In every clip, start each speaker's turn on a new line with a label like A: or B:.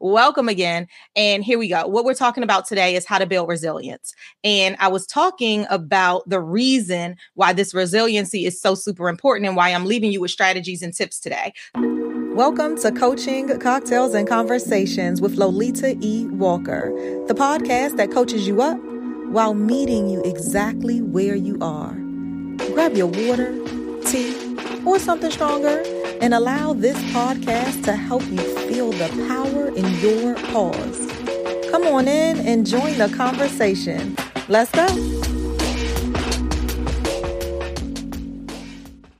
A: Welcome again. And here we go. What we're talking about today is how to build resilience. And I was talking about the reason why this resiliency is so super important and why I'm leaving you with strategies and tips today.
B: Welcome to Coaching, Cocktails, and Conversations with Lolita E. Walker, the podcast that coaches you up while meeting you exactly where you are. Grab your water, tea, or something stronger and allow this podcast to help you feel the power in your pause. Come on in and join the conversation. Let's go.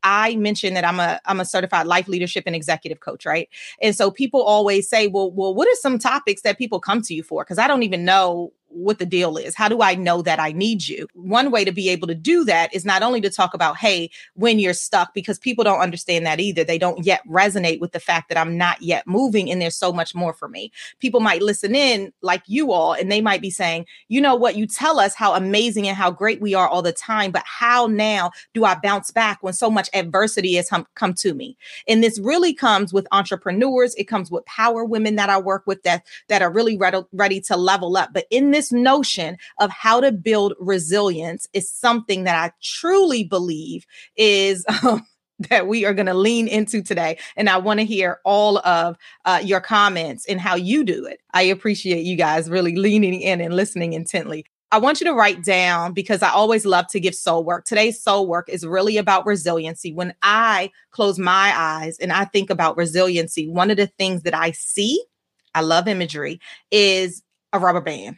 A: I mentioned that I'm a I'm a certified life leadership and executive coach, right? And so people always say, "Well, well, what are some topics that people come to you for?" Because I don't even know what the deal is. How do I know that I need you? One way to be able to do that is not only to talk about, hey, when you're stuck, because people don't understand that either. They don't yet resonate with the fact that I'm not yet moving and there's so much more for me. People might listen in like you all, and they might be saying, you know what, you tell us how amazing and how great we are all the time, but how now do I bounce back when so much adversity has hum- come to me? And this really comes with entrepreneurs, it comes with power women that I work with that, that are really ready, ready to level up. But in this this notion of how to build resilience is something that I truly believe is. Um, that we are going to lean into today. And I want to hear all of uh, your comments and how you do it. I appreciate you guys really leaning in and listening intently. I want you to write down because I always love to give soul work. Today's soul work is really about resiliency. When I close my eyes and I think about resiliency, one of the things that I see, I love imagery, is a rubber band.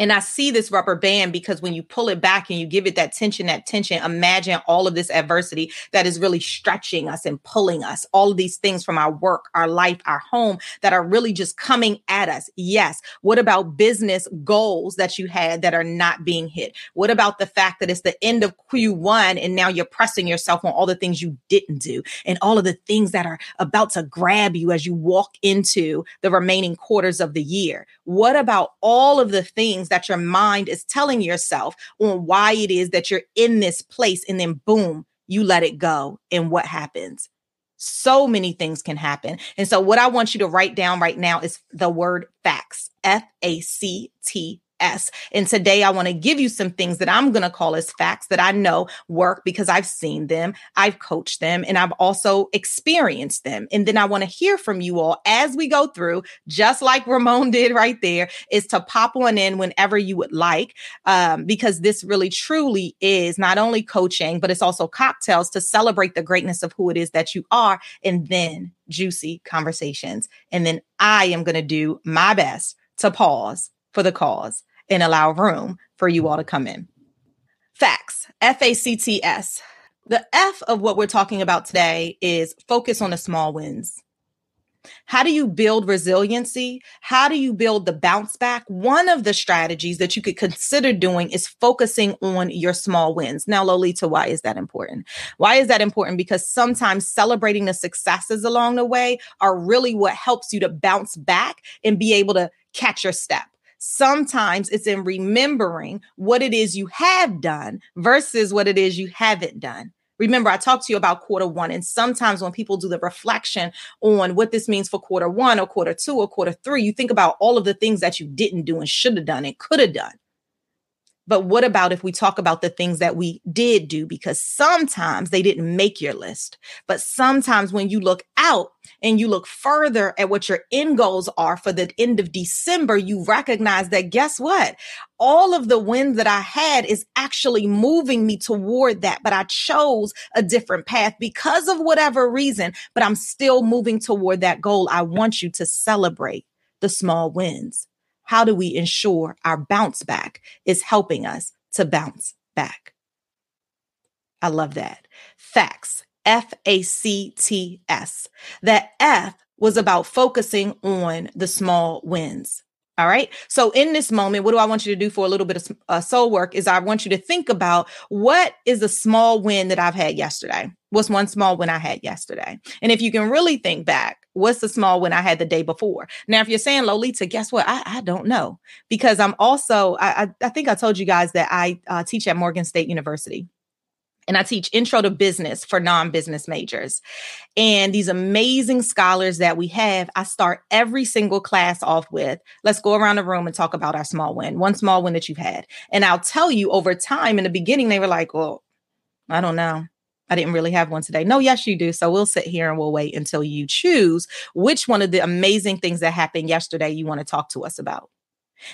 A: And I see this rubber band because when you pull it back and you give it that tension, that tension, imagine all of this adversity that is really stretching us and pulling us, all of these things from our work, our life, our home that are really just coming at us. Yes. What about business goals that you had that are not being hit? What about the fact that it's the end of Q1 and now you're pressing yourself on all the things you didn't do and all of the things that are about to grab you as you walk into the remaining quarters of the year? What about all of the things that your mind is telling yourself on why it is that you're in this place and then boom, you let it go. And what happens? So many things can happen. And so, what I want you to write down right now is the word facts F A C T S. And today I want to give you some things that I'm going to call as facts that I know work because I've seen them, I've coached them, and I've also experienced them. And then I want to hear from you all as we go through, just like Ramon did right there, is to pop one in whenever you would like, um, because this really truly is not only coaching, but it's also cocktails to celebrate the greatness of who it is that you are. And then juicy conversations. And then I am going to do my best to pause for the cause and allow room for you all to come in. Facts, F A C T S. The F of what we're talking about today is focus on the small wins. How do you build resiliency? How do you build the bounce back? One of the strategies that you could consider doing is focusing on your small wins. Now, Lolita, why is that important? Why is that important? Because sometimes celebrating the successes along the way are really what helps you to bounce back and be able to catch your step. Sometimes it's in remembering what it is you have done versus what it is you haven't done. Remember, I talked to you about quarter one, and sometimes when people do the reflection on what this means for quarter one or quarter two or quarter three, you think about all of the things that you didn't do and should have done and could have done. But what about if we talk about the things that we did do? Because sometimes they didn't make your list. But sometimes when you look out and you look further at what your end goals are for the end of December, you recognize that guess what? All of the wins that I had is actually moving me toward that. But I chose a different path because of whatever reason, but I'm still moving toward that goal. I want you to celebrate the small wins how do we ensure our bounce back is helping us to bounce back? I love that. Facts, F A C T S. That F was about focusing on the small wins. All right. So in this moment, what do I want you to do for a little bit of uh, soul work is I want you to think about what is a small win that I've had yesterday? What's one small win I had yesterday? And if you can really think back, What's the small when I had the day before? Now, if you're saying Lolita, guess what? I, I don't know because I'm also, I, I, I think I told you guys that I uh, teach at Morgan State University. and I teach intro to business for non business majors. And these amazing scholars that we have, I start every single class off with let's go around the room and talk about our small win, one small win that you've had. And I'll tell you over time, in the beginning, they were like, well, I don't know. I didn't really have one today. No, yes, you do. So we'll sit here and we'll wait until you choose which one of the amazing things that happened yesterday you want to talk to us about.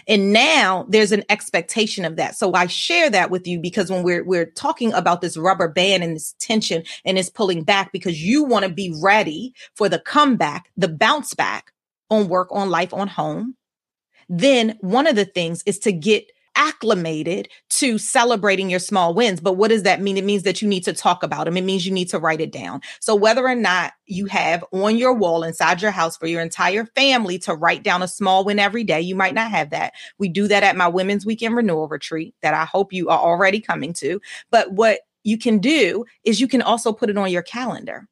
A: And now there's an expectation of that. So I share that with you because when we're we're talking about this rubber band and this tension and it's pulling back because you want to be ready for the comeback, the bounce back on work, on life, on home. Then one of the things is to get acclimated to celebrating your small wins. But what does that mean? It means that you need to talk about them. It means you need to write it down. So whether or not you have on your wall inside your house for your entire family to write down a small win every day, you might not have that. We do that at my women's weekend renewal retreat that I hope you are already coming to. But what you can do is you can also put it on your calendar.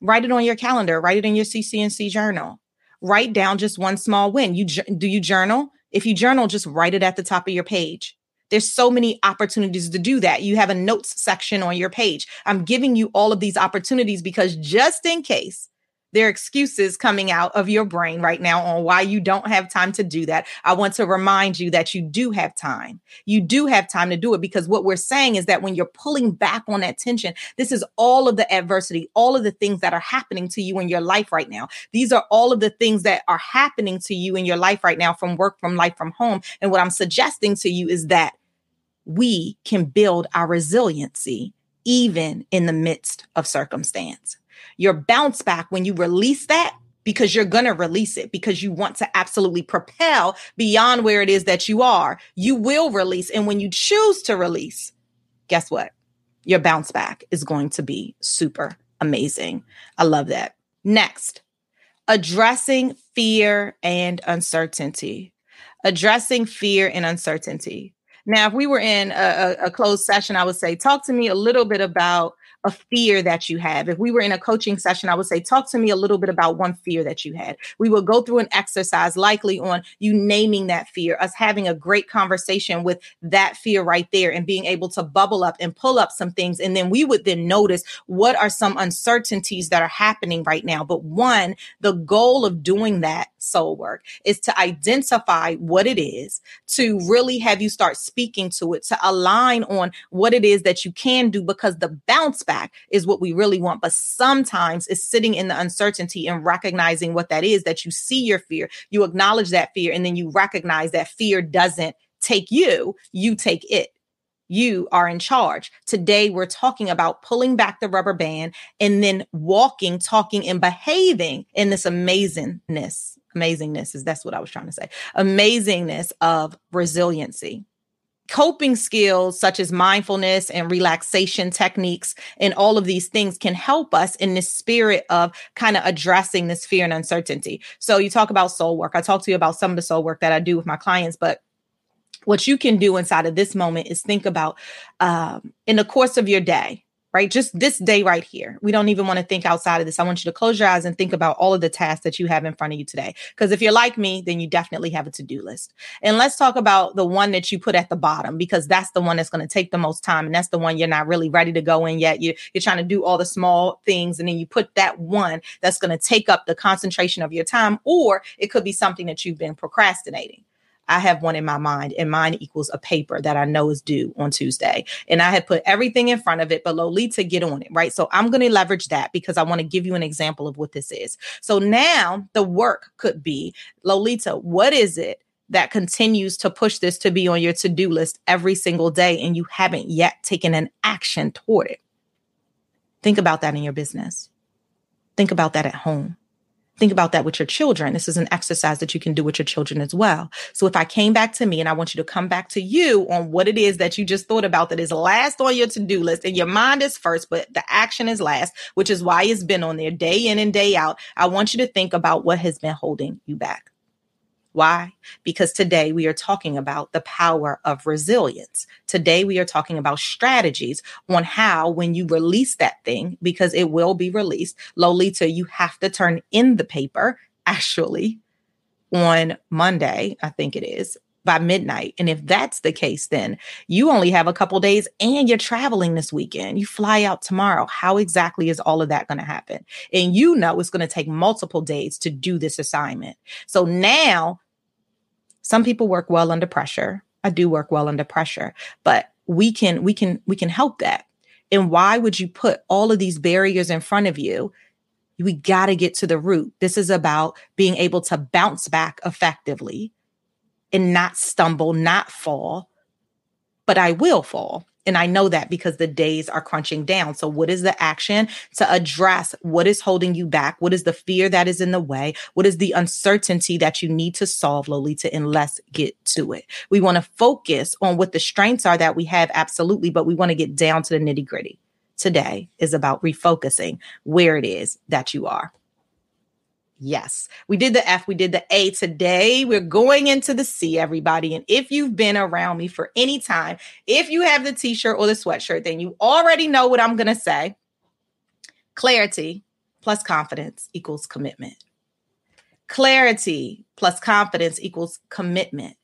A: Write it on your calendar, write it in your CC&C journal. Write down just one small win. You do you journal? If you journal, just write it at the top of your page. There's so many opportunities to do that. You have a notes section on your page. I'm giving you all of these opportunities because just in case there are excuses coming out of your brain right now on why you don't have time to do that. I want to remind you that you do have time. You do have time to do it because what we're saying is that when you're pulling back on that tension, this is all of the adversity, all of the things that are happening to you in your life right now. These are all of the things that are happening to you in your life right now from work, from life, from home. And what I'm suggesting to you is that we can build our resiliency even in the midst of circumstance your bounce back when you release that because you're going to release it because you want to absolutely propel beyond where it is that you are. You will release. And when you choose to release, guess what? Your bounce back is going to be super amazing. I love that. Next, addressing fear and uncertainty. Addressing fear and uncertainty. Now, if we were in a, a, a closed session, I would say, talk to me a little bit about a fear that you have. If we were in a coaching session, I would say, talk to me a little bit about one fear that you had. We will go through an exercise likely on you naming that fear, us having a great conversation with that fear right there and being able to bubble up and pull up some things. And then we would then notice what are some uncertainties that are happening right now. But one, the goal of doing that soul work is to identify what it is, to really have you start speaking to it, to align on what it is that you can do because the bounce back is what we really want. But sometimes it's sitting in the uncertainty and recognizing what that is that you see your fear, you acknowledge that fear, and then you recognize that fear doesn't take you, you take it. You are in charge. Today, we're talking about pulling back the rubber band and then walking, talking, and behaving in this amazingness. Amazingness is that's what I was trying to say. Amazingness of resiliency coping skills such as mindfulness and relaxation techniques and all of these things can help us in the spirit of kind of addressing this fear and uncertainty. So you talk about soul work. I talk to you about some of the soul work that I do with my clients, but what you can do inside of this moment is think about um, in the course of your day right? Just this day right here. We don't even want to think outside of this. I want you to close your eyes and think about all of the tasks that you have in front of you today. Because if you're like me, then you definitely have a to do list. And let's talk about the one that you put at the bottom, because that's the one that's going to take the most time. And that's the one you're not really ready to go in yet. You're, you're trying to do all the small things. And then you put that one that's going to take up the concentration of your time, or it could be something that you've been procrastinating. I have one in my mind, and mine equals a paper that I know is due on Tuesday. And I had put everything in front of it, but Lolita, get on it, right? So I'm going to leverage that because I want to give you an example of what this is. So now the work could be Lolita, what is it? That continues to push this to be on your to do list every single day, and you haven't yet taken an action toward it. Think about that in your business. Think about that at home. Think about that with your children. This is an exercise that you can do with your children as well. So if I came back to me and I want you to come back to you on what it is that you just thought about that is last on your to-do list and your mind is first, but the action is last, which is why it's been on there day in and day out. I want you to think about what has been holding you back. Why? Because today we are talking about the power of resilience. Today we are talking about strategies on how, when you release that thing, because it will be released, Lolita, you have to turn in the paper actually on Monday, I think it is, by midnight. And if that's the case, then you only have a couple days and you're traveling this weekend. You fly out tomorrow. How exactly is all of that going to happen? And you know it's going to take multiple days to do this assignment. So now some people work well under pressure. I do work well under pressure, but we can we can we can help that. And why would you put all of these barriers in front of you? We got to get to the root. This is about being able to bounce back effectively and not stumble, not fall, but I will fall. And I know that because the days are crunching down. So, what is the action to address what is holding you back? What is the fear that is in the way? What is the uncertainty that you need to solve, Lolita? And let's get to it. We want to focus on what the strengths are that we have, absolutely, but we want to get down to the nitty gritty. Today is about refocusing where it is that you are. Yes, we did the F, we did the A. Today, we're going into the C, everybody. And if you've been around me for any time, if you have the t shirt or the sweatshirt, then you already know what I'm going to say. Clarity plus confidence equals commitment. Clarity plus confidence equals commitment.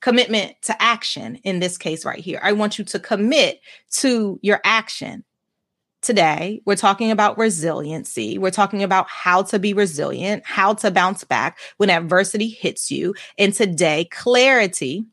A: Commitment to action in this case, right here. I want you to commit to your action today, we're talking about resiliency. We're talking about how to be resilient, how to bounce back when adversity hits you. And today, clarity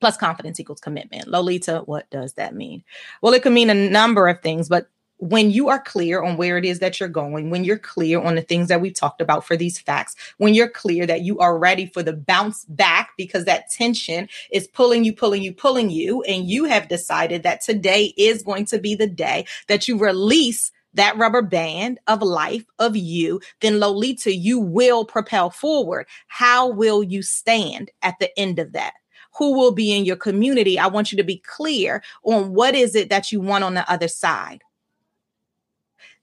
A: plus confidence equals commitment. Lolita, what does that mean? Well, it could mean a number of things, but when you are clear on where it is that you're going, when you're clear on the things that we've talked about for these facts, when you're clear that you are ready for the bounce back because that tension is pulling you, pulling you, pulling you, and you have decided that today is going to be the day that you release that rubber band of life of you, then Lolita, you will propel forward. How will you stand at the end of that? Who will be in your community? I want you to be clear on what is it that you want on the other side.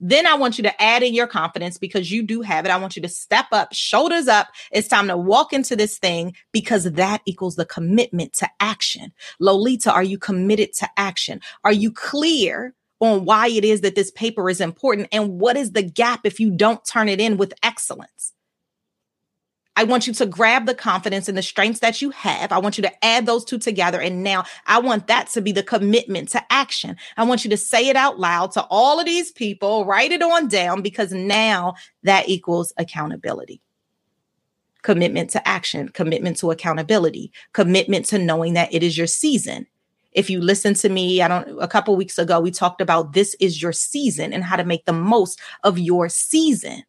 A: Then I want you to add in your confidence because you do have it. I want you to step up, shoulders up. It's time to walk into this thing because that equals the commitment to action. Lolita, are you committed to action? Are you clear on why it is that this paper is important and what is the gap if you don't turn it in with excellence? I want you to grab the confidence and the strengths that you have. I want you to add those two together. And now I want that to be the commitment to action. I want you to say it out loud to all of these people, write it on down because now that equals accountability. Commitment to action, commitment to accountability, commitment to knowing that it is your season. If you listen to me, I don't, a couple weeks ago, we talked about this is your season and how to make the most of your season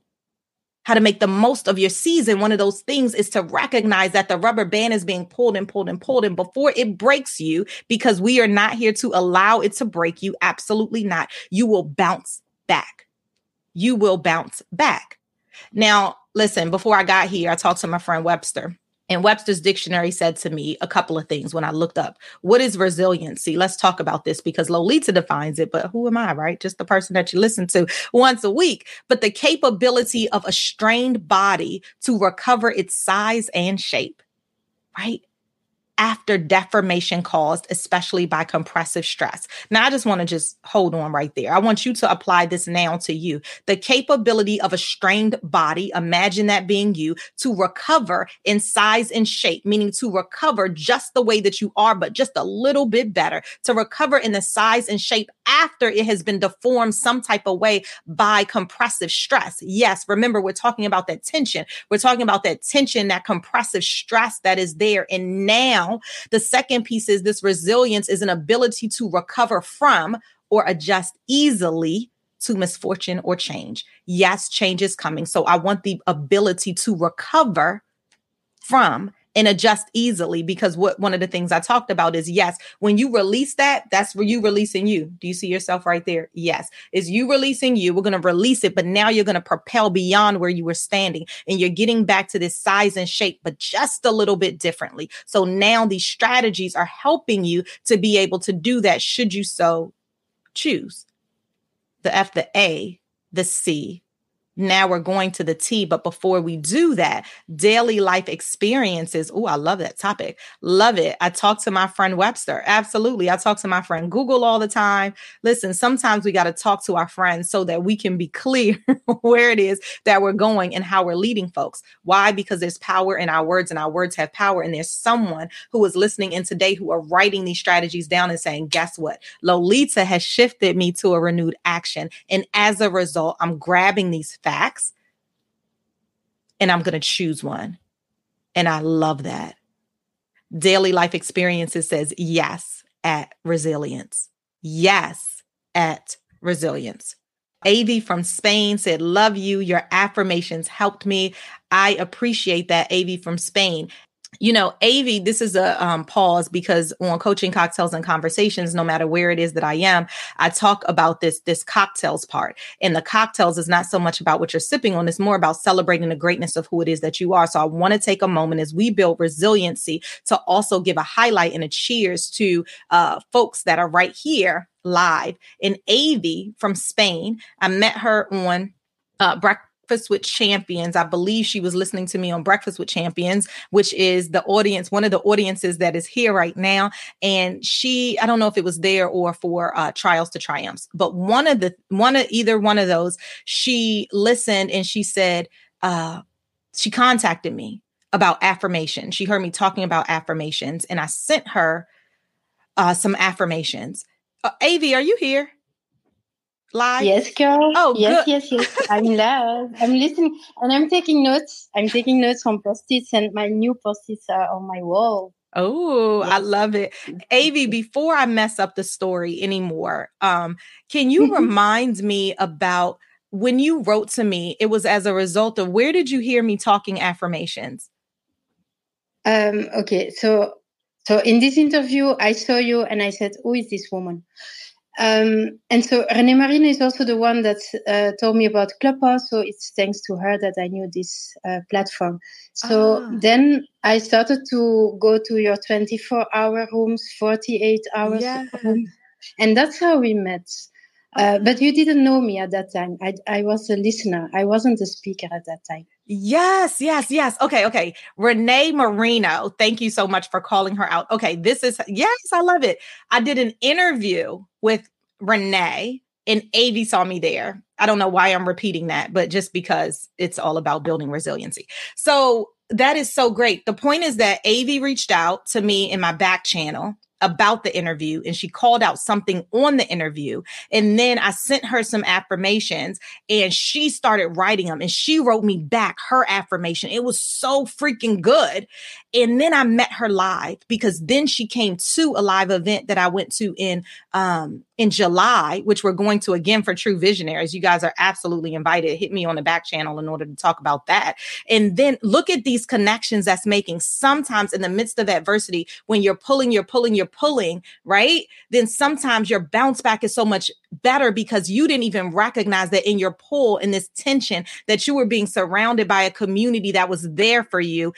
A: how to make the most of your season, one of those things is to recognize that the rubber band is being pulled and pulled and pulled. And before it breaks you, because we are not here to allow it to break you, absolutely not, you will bounce back. You will bounce back. Now, listen, before I got here, I talked to my friend Webster. And Webster's dictionary said to me a couple of things when I looked up what is resiliency? Let's talk about this because Lolita defines it, but who am I, right? Just the person that you listen to once a week. But the capability of a strained body to recover its size and shape, right? After deformation caused, especially by compressive stress. Now, I just want to just hold on right there. I want you to apply this now to you. The capability of a strained body, imagine that being you, to recover in size and shape, meaning to recover just the way that you are, but just a little bit better, to recover in the size and shape after it has been deformed some type of way by compressive stress. Yes, remember, we're talking about that tension. We're talking about that tension, that compressive stress that is there. And now, now. The second piece is this resilience is an ability to recover from or adjust easily to misfortune or change. Yes, change is coming. So I want the ability to recover from and adjust easily because what one of the things I talked about is yes, when you release that, that's where you releasing you. Do you see yourself right there? Yes. Is you releasing you. We're going to release it, but now you're going to propel beyond where you were standing and you're getting back to this size and shape, but just a little bit differently. So now these strategies are helping you to be able to do that should you so choose. The F, the A, the C, now we're going to the T. But before we do that, daily life experiences. Oh, I love that topic. Love it. I talk to my friend Webster. Absolutely. I talk to my friend Google all the time. Listen, sometimes we got to talk to our friends so that we can be clear where it is that we're going and how we're leading folks. Why? Because there's power in our words and our words have power. And there's someone who is listening in today who are writing these strategies down and saying, guess what? Lolita has shifted me to a renewed action. And as a result, I'm grabbing these facts and I'm going to choose one. And I love that. Daily life experiences says yes at resilience. Yes at resilience. Ewy from Spain said, Love you. Your affirmations helped me. I appreciate that, Ewy from Spain you know, Ewy, this is a um, pause because on coaching cocktails and conversations, no matter where it is that I am, I talk about this this cocktails part. And the cocktails is not so much about what you're sipping on; it's more about celebrating the greatness of who it is that you are. So I want to take a moment as we build resiliency to also give a highlight and a cheers to uh, folks that are right here live. And Ewy from Spain, I met her on uh, Breakfast with Champions. I believe she was listening to me on Breakfast with Champions, which is the audience, one of the audiences that is here right now. And she, I don't know if it was there or for uh, Trials to Triumphs, but one of the, one of either one of those, she listened and she said, uh, she contacted me about affirmation. She heard me talking about affirmations and I sent her uh, some affirmations. Uh, Ewy, are you here?
C: Live? Yes, girl. Oh, yes, good. yes, yes. I'm live. I'm listening and I'm taking notes. I'm taking notes on post-its and my new post-its are on my wall.
A: Oh, yes. I love it. Ewy, before I mess up the story anymore, um, can you mm-hmm. remind me about when you wrote to me, it was as a result of where did you hear me talking affirmations?
C: Um, okay, so so in this interview, I saw you and I said, Who is this woman? Um, and so Renee Marino is also the one that uh, told me about Clubhouse. So it's thanks to her that I knew this uh, platform. So ah. then I started to go to your 24 hour rooms, 48 hours yeah. rooms. And that's how we met. Uh, but you didn't know me at that time. I, I was a listener. I wasn't a speaker at that time.
A: Yes, yes, yes. Okay, okay. Renee Marino, thank you so much for calling her out. Okay, this is, yes, I love it. I did an interview with Renee and Ewy saw me there. I don't know why I'm repeating that, but just because it's all about building resiliency. So that is so great. The point is that Ewy reached out to me in my back channel about the interview and she called out something on the interview. And then I sent her some affirmations and she started writing them and she wrote me back her affirmation. It was so freaking good. And then I met her live because then she came to a live event that I went to in um in July, which we're going to again for True Visionaries. You guys are absolutely invited. Hit me on the back channel in order to talk about that. And then look at these connections that's making sometimes in the midst of adversity, when you're pulling, you're pulling, you're pulling, right? Then sometimes your bounce back is so much better because you didn't even recognize that in your pull, in this tension, that you were being surrounded by a community that was there for you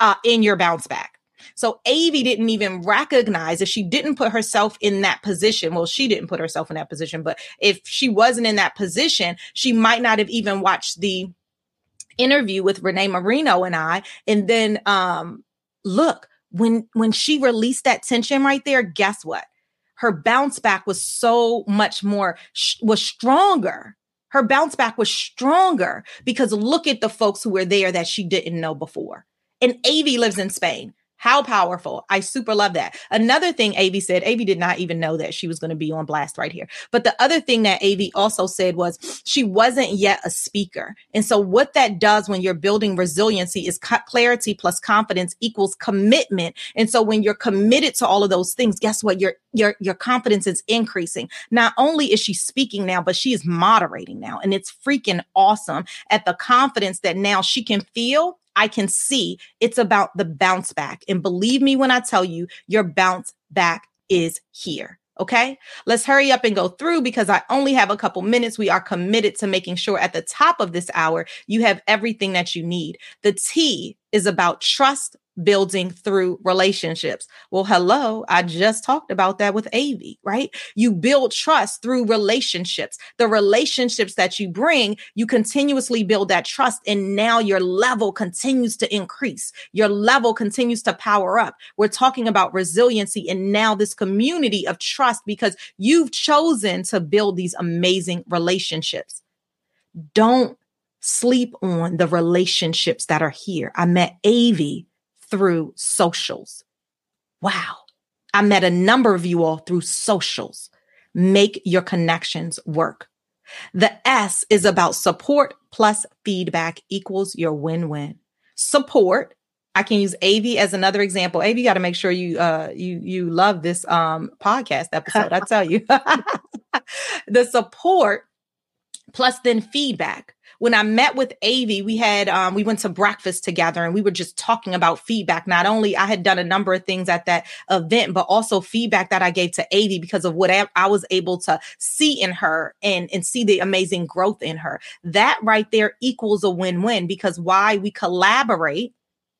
A: uh, in your bounce back. So Ewy didn't even recognize if she didn't put herself in that position. Well, she didn't put herself in that position, but if she wasn't in that position, she might not have even watched the interview with Renee Marino and I. And then um look, when when she released that tension right there, guess what? Her bounce back was so much more was stronger her bounce back was stronger because look at the folks who were there that she didn't know before. And Ewy lives in Spain. How powerful. I super love that. Another thing Ewy said, Ewy did not even know that she was going to be on blast right here. But the other thing that Ewy also said was she wasn't yet a speaker. And so what that does when you're building resiliency is clarity plus confidence equals commitment. And so when you're committed to all of those things, guess what? Your your your confidence is increasing. Not only is she speaking now, but she is moderating now. And it's freaking awesome at the confidence that now she can feel I can see it's about the bounce back. And believe me when I tell you, your bounce back is here. Okay, let's hurry up and go through because I only have a couple minutes. We are committed to making sure at the top of this hour you have everything that you need. The T is about trust, building through relationships. Well, hello, I just talked about that with Ewy, right? You build trust through relationships. The relationships that you bring, you continuously build that trust, and now your level continues to increase. Your level continues to power up. We're talking about resiliency and now this community of trust because you've chosen to build these amazing relationships. Don't sleep on the relationships that are here. I met Ewy through socials. Wow. I met a number of you all through socials. Make your connections work. The S is about support plus feedback equals your win win. Support. I can use Ewy as another example. Ewy got to make sure you uh you you love this um podcast episode. I tell you. the support plus then feedback when I met with Ewy, we had um, we went to breakfast together and we were just talking about feedback. Not only I had done a number of things at that event, but also feedback that I gave to Ewy because of what I was able to see in her and and see the amazing growth in her. That right there equals a win-win because why we collaborate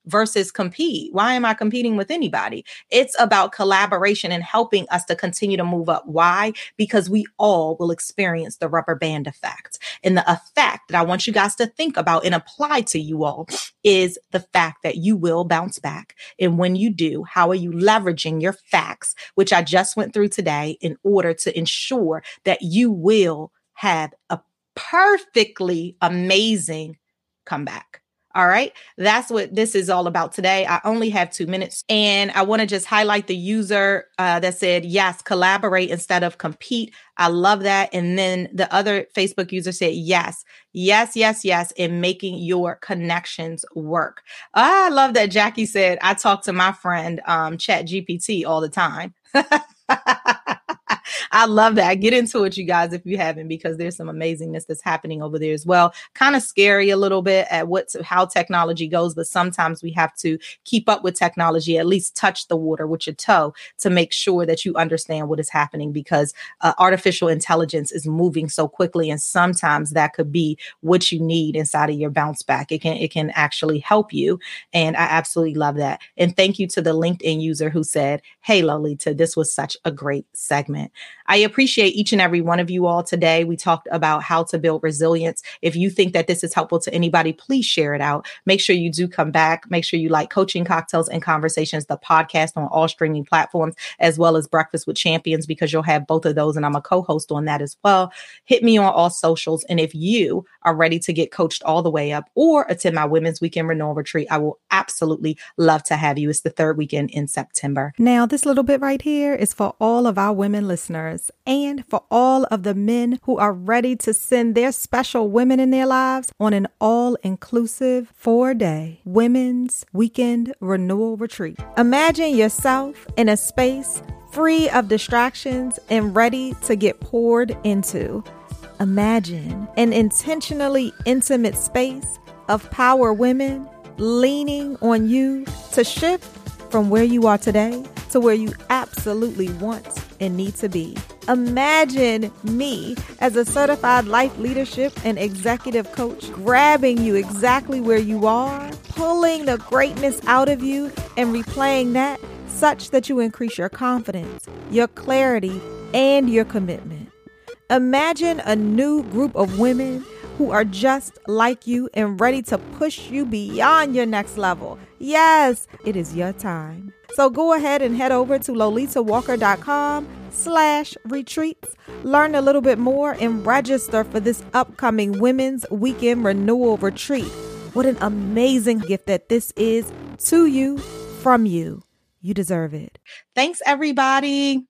A: versus compete. Why am I competing with anybody? It's about collaboration and helping us to continue to move up. Why? Because we all will experience the rubber band effect. And the effect that I want you guys to think about and apply to you all is the fact that you will bounce back. And when you do, how are you leveraging your facts, which I just went through today, in order to ensure that you will have a perfectly amazing comeback? All right. That's what this is all about today. I only have two minutes and I want to just highlight the user uh, that said, yes, collaborate instead of compete. I love that. And then the other Facebook user said, yes, yes, yes, yes, in making your connections work. I love that Jackie said, I talk to my friend, um, Chat GPT all the time. I love that. Get into it, you guys, if you haven't, because there's some amazingness that's happening over there as well. Kind of scary a little bit at what how technology goes, but sometimes we have to keep up with technology, at least touch the water with your toe to make sure that you understand what is happening because uh, artificial intelligence is moving so quickly, and sometimes that could be what you need inside of your bounce back. It can it can actually help you, and I absolutely love that. And thank you to the LinkedIn user who said, "Hey, Lolita, this was such a great segment." I appreciate each and every one of you all today. We talked about how to build resilience. If you think that this is helpful to anybody, please share it out. Make sure you do come back. Make sure you like Coaching Cocktails and Conversations, the podcast on all streaming platforms, as well as Breakfast with Champions, because you'll have both of those. And I'm a co host on that as well. Hit me on all socials. And if you are ready to get coached all the way up or attend my Women's Weekend Renewal Retreat, I will absolutely love to have you. It's the third weekend in September.
B: Now, this little bit right here is for all of our women listeners and for all of the men who are ready to send their special women in their lives on an all inclusive four day women's weekend renewal retreat. Imagine yourself in a space free of distractions and ready to get poured into. Imagine an intentionally intimate space of power women leaning on you to shift from where you are today to where you absolutely want and need to be. Imagine me as a certified life leadership and executive coach grabbing you exactly where you are, pulling the greatness out of you, and replaying that such that you increase your confidence, your clarity, and your commitment. Imagine a new group of women who are just like you and ready to push you beyond your next level. Yes, it is your time. So go ahead and head over to lolitawalker.com slash retreats. Learn a little bit more and register for this upcoming Women's Weekend Renewal Retreat. What an amazing gift that this is to you, from you. You deserve it.
A: Thanks, everybody.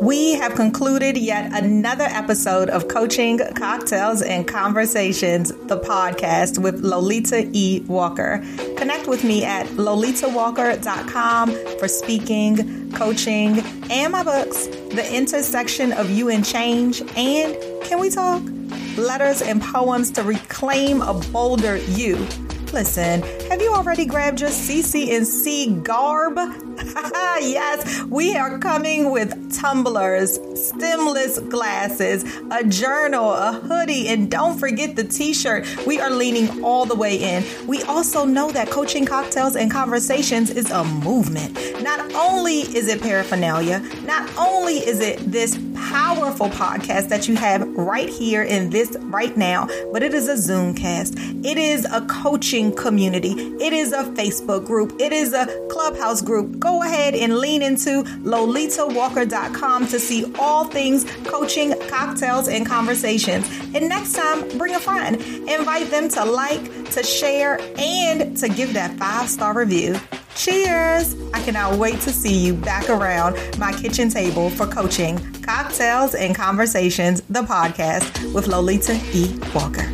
A: We have concluded yet another episode of Coaching, Cocktails, and Conversations, the podcast with Lolita E. Walker. Connect with me at lolitawalker.com for speaking, coaching, and my books, The Intersection of You and Change, and Can We Talk? Letters and poems to reclaim a bolder you Listen, have you already grabbed your CC&C garb? yes, we are coming with tumblers, stemless glasses, a journal, a hoodie, and don't forget the t shirt. We are leaning all the way in. We also know that coaching cocktails and conversations is a movement. Not only is it paraphernalia, not only is it this powerful podcast that you have right here in this right now, but it is a Zoomcast. It is a coaching community. It is a Facebook group. It is a clubhouse group. Go ahead and lean into lolitawalker.com to see all things coaching, cocktails, and conversations. And next time, bring a friend. Invite them to like, to share, and to give that five star review. Cheers! I cannot wait to see you back around my kitchen table for coaching, cocktails, and conversations, the podcast with Lolita E. Walker.